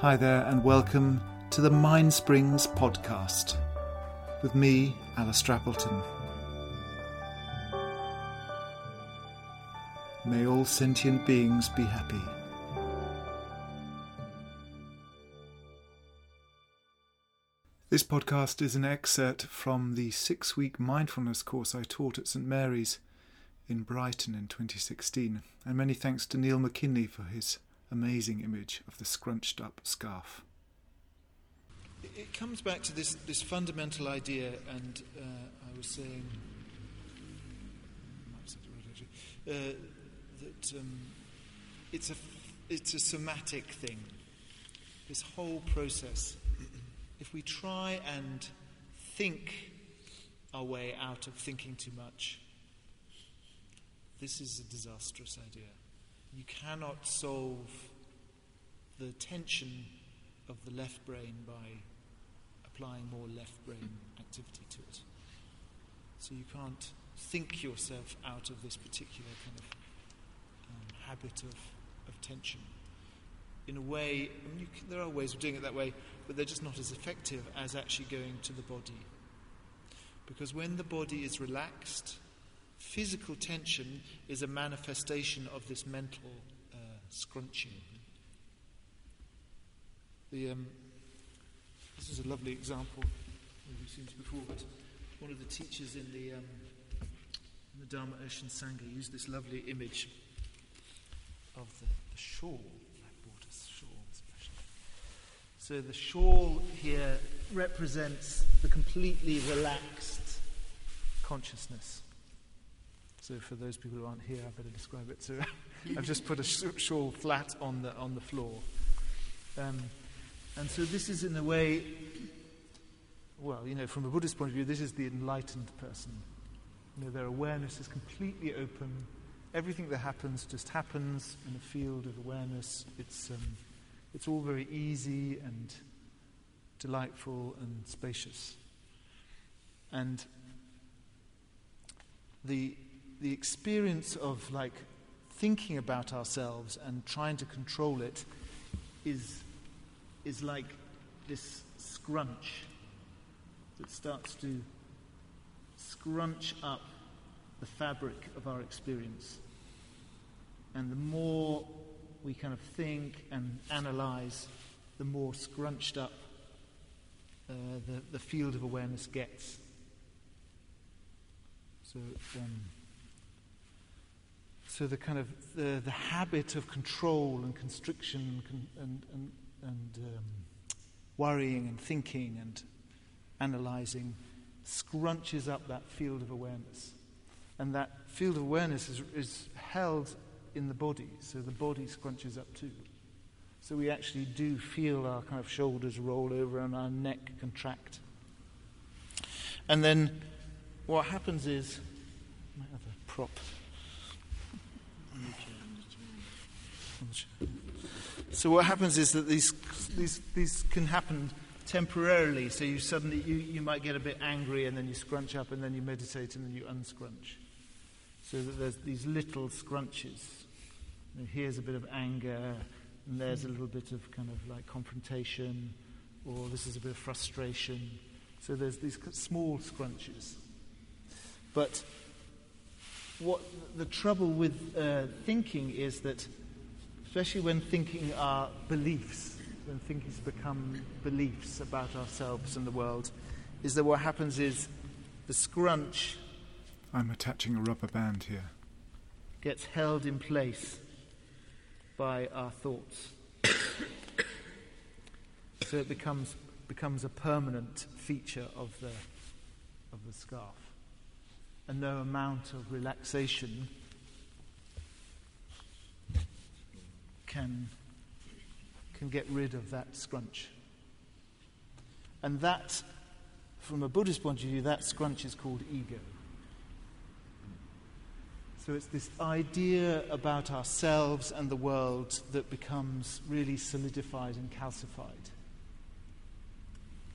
Hi there, and welcome to the Mind Springs podcast with me, Alice Strappleton. May all sentient beings be happy. This podcast is an excerpt from the six week mindfulness course I taught at St Mary's in Brighton in 2016, and many thanks to Neil McKinley for his amazing image of the scrunched up scarf. It comes back to this, this fundamental idea, and uh, I was saying uh, that um, it's, a, it's a somatic thing. This whole process. If we try and think our way out of thinking too much, this is a disastrous idea. You cannot solve the tension of the left brain by applying more left brain activity to it. So you can't think yourself out of this particular kind of um, habit of, of tension. In a way, I mean, can, there are ways of doing it that way, but they're just not as effective as actually going to the body. Because when the body is relaxed, physical tension is a manifestation of this mental uh, scrunching. The, um, this is a lovely example we've seen before, but one of the teachers in the, um, in the Dharma Ocean Sangha used this lovely image of the, the shawl. So the shawl here represents the completely relaxed consciousness. So for those people who aren't here, I better describe it. So I've just put a shawl flat on the on the floor, um, and so this is in a way. Well, you know, from a Buddhist point of view, this is the enlightened person. You know, their awareness is completely open. Everything that happens just happens in a field of awareness. It's um, it's all very easy and delightful and spacious. And the the experience of like thinking about ourselves and trying to control it is, is like this scrunch that starts to scrunch up the fabric of our experience. And the more we kind of think and analyze, the more scrunched up uh, the, the field of awareness gets. So, um, so the kind of the, the habit of control and constriction and, and, and um, worrying and thinking and analyzing scrunches up that field of awareness. And that field of awareness is, is held in the body, so the body scrunches up too. So we actually do feel our kind of shoulders roll over and our neck contract. And then what happens is, my other prop. So what happens is that these, these, these can happen temporarily. So you suddenly, you, you might get a bit angry and then you scrunch up and then you meditate and then you unscrunch. So that there's these little scrunches. Know, here's a bit of anger and there's a little bit of kind of like confrontation or this is a bit of frustration. So there's these small scrunches. But what the trouble with uh, thinking is that especially when thinking are beliefs, when thinking's become beliefs about ourselves and the world, is that what happens is the scrunch. I'm attaching a rubber band here. Gets held in place by our thoughts. so it becomes, becomes a permanent feature of the, of the scarf. And no amount of relaxation can, can get rid of that scrunch. And that, from a Buddhist point of view, that scrunch is called ego. So it's this idea about ourselves and the world that becomes really solidified and calcified.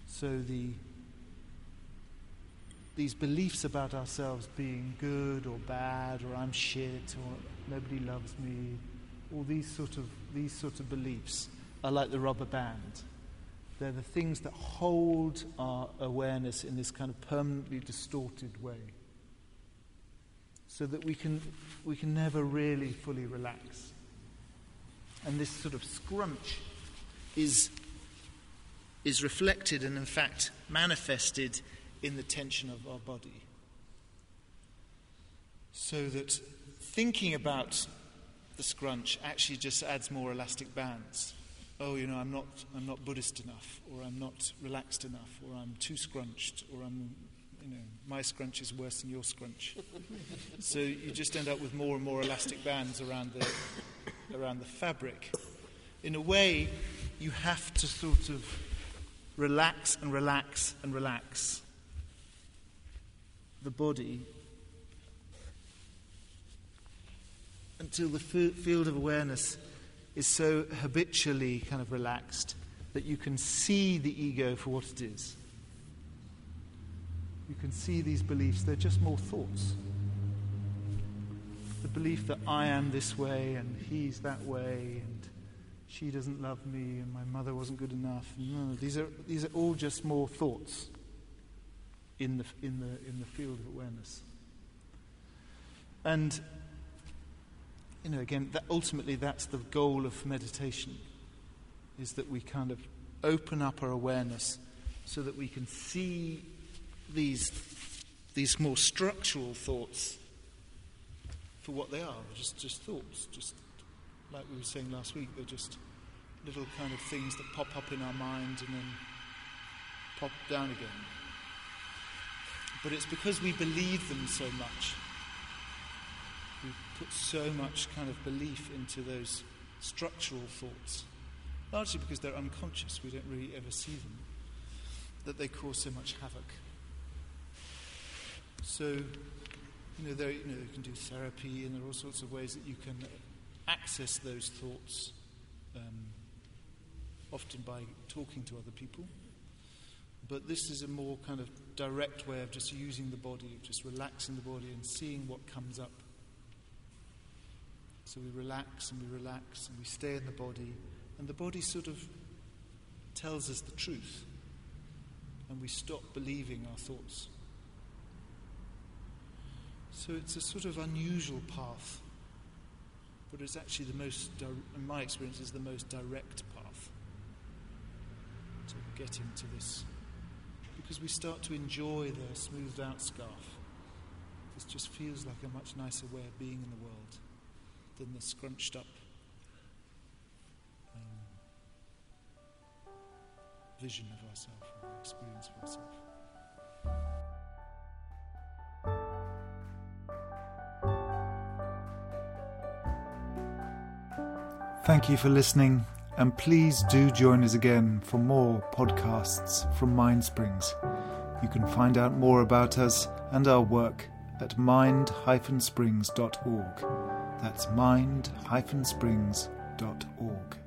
So the these beliefs about ourselves being good or bad or I'm shit or nobody loves me all these sort of these sort of beliefs are like the rubber band. They're the things that hold our awareness in this kind of permanently distorted way. So that we can, we can never really fully relax. And this sort of scrunch is, is reflected and, in fact, manifested in the tension of our body. So that thinking about the scrunch actually just adds more elastic bands. Oh, you know, I'm not, I'm not Buddhist enough, or I'm not relaxed enough, or I'm too scrunched, or I'm, you know, my scrunch is worse than your scrunch. so you just end up with more and more elastic bands around the, around the fabric. In a way, you have to sort of relax and relax and relax the body until the f- field of awareness is so habitually kind of relaxed that you can see the ego for what it is. You can see these beliefs, they're just more thoughts. The belief that I am this way and he's that way and she doesn't love me and my mother wasn't good enough. No, these are, these are all just more thoughts in the, in the, in the field of awareness. And you know, again, that ultimately that's the goal of meditation, is that we kind of open up our awareness so that we can see these, these more structural thoughts for what they are, just, just thoughts, just like we were saying last week, they're just little kind of things that pop up in our mind and then pop down again. But it's because we believe them so much we put so much kind of belief into those structural thoughts, largely because they're unconscious, we don't really ever see them, that they cause so much havoc. So, you know, there, you know, you can do therapy, and there are all sorts of ways that you can access those thoughts, um, often by talking to other people. But this is a more kind of direct way of just using the body, just relaxing the body and seeing what comes up so we relax and we relax and we stay in the body, and the body sort of tells us the truth, and we stop believing our thoughts. So it's a sort of unusual path, but it's actually the most, in my experience, is the most direct path to getting to this. Because we start to enjoy the smoothed out scarf. This just feels like a much nicer way of being in the world than the scrunched up um, vision of ourselves or experience of ourselves. Thank you for listening, and please do join us again for more podcasts from Mindsprings. You can find out more about us and our work at mind-springs.org. That's mind-springs.org.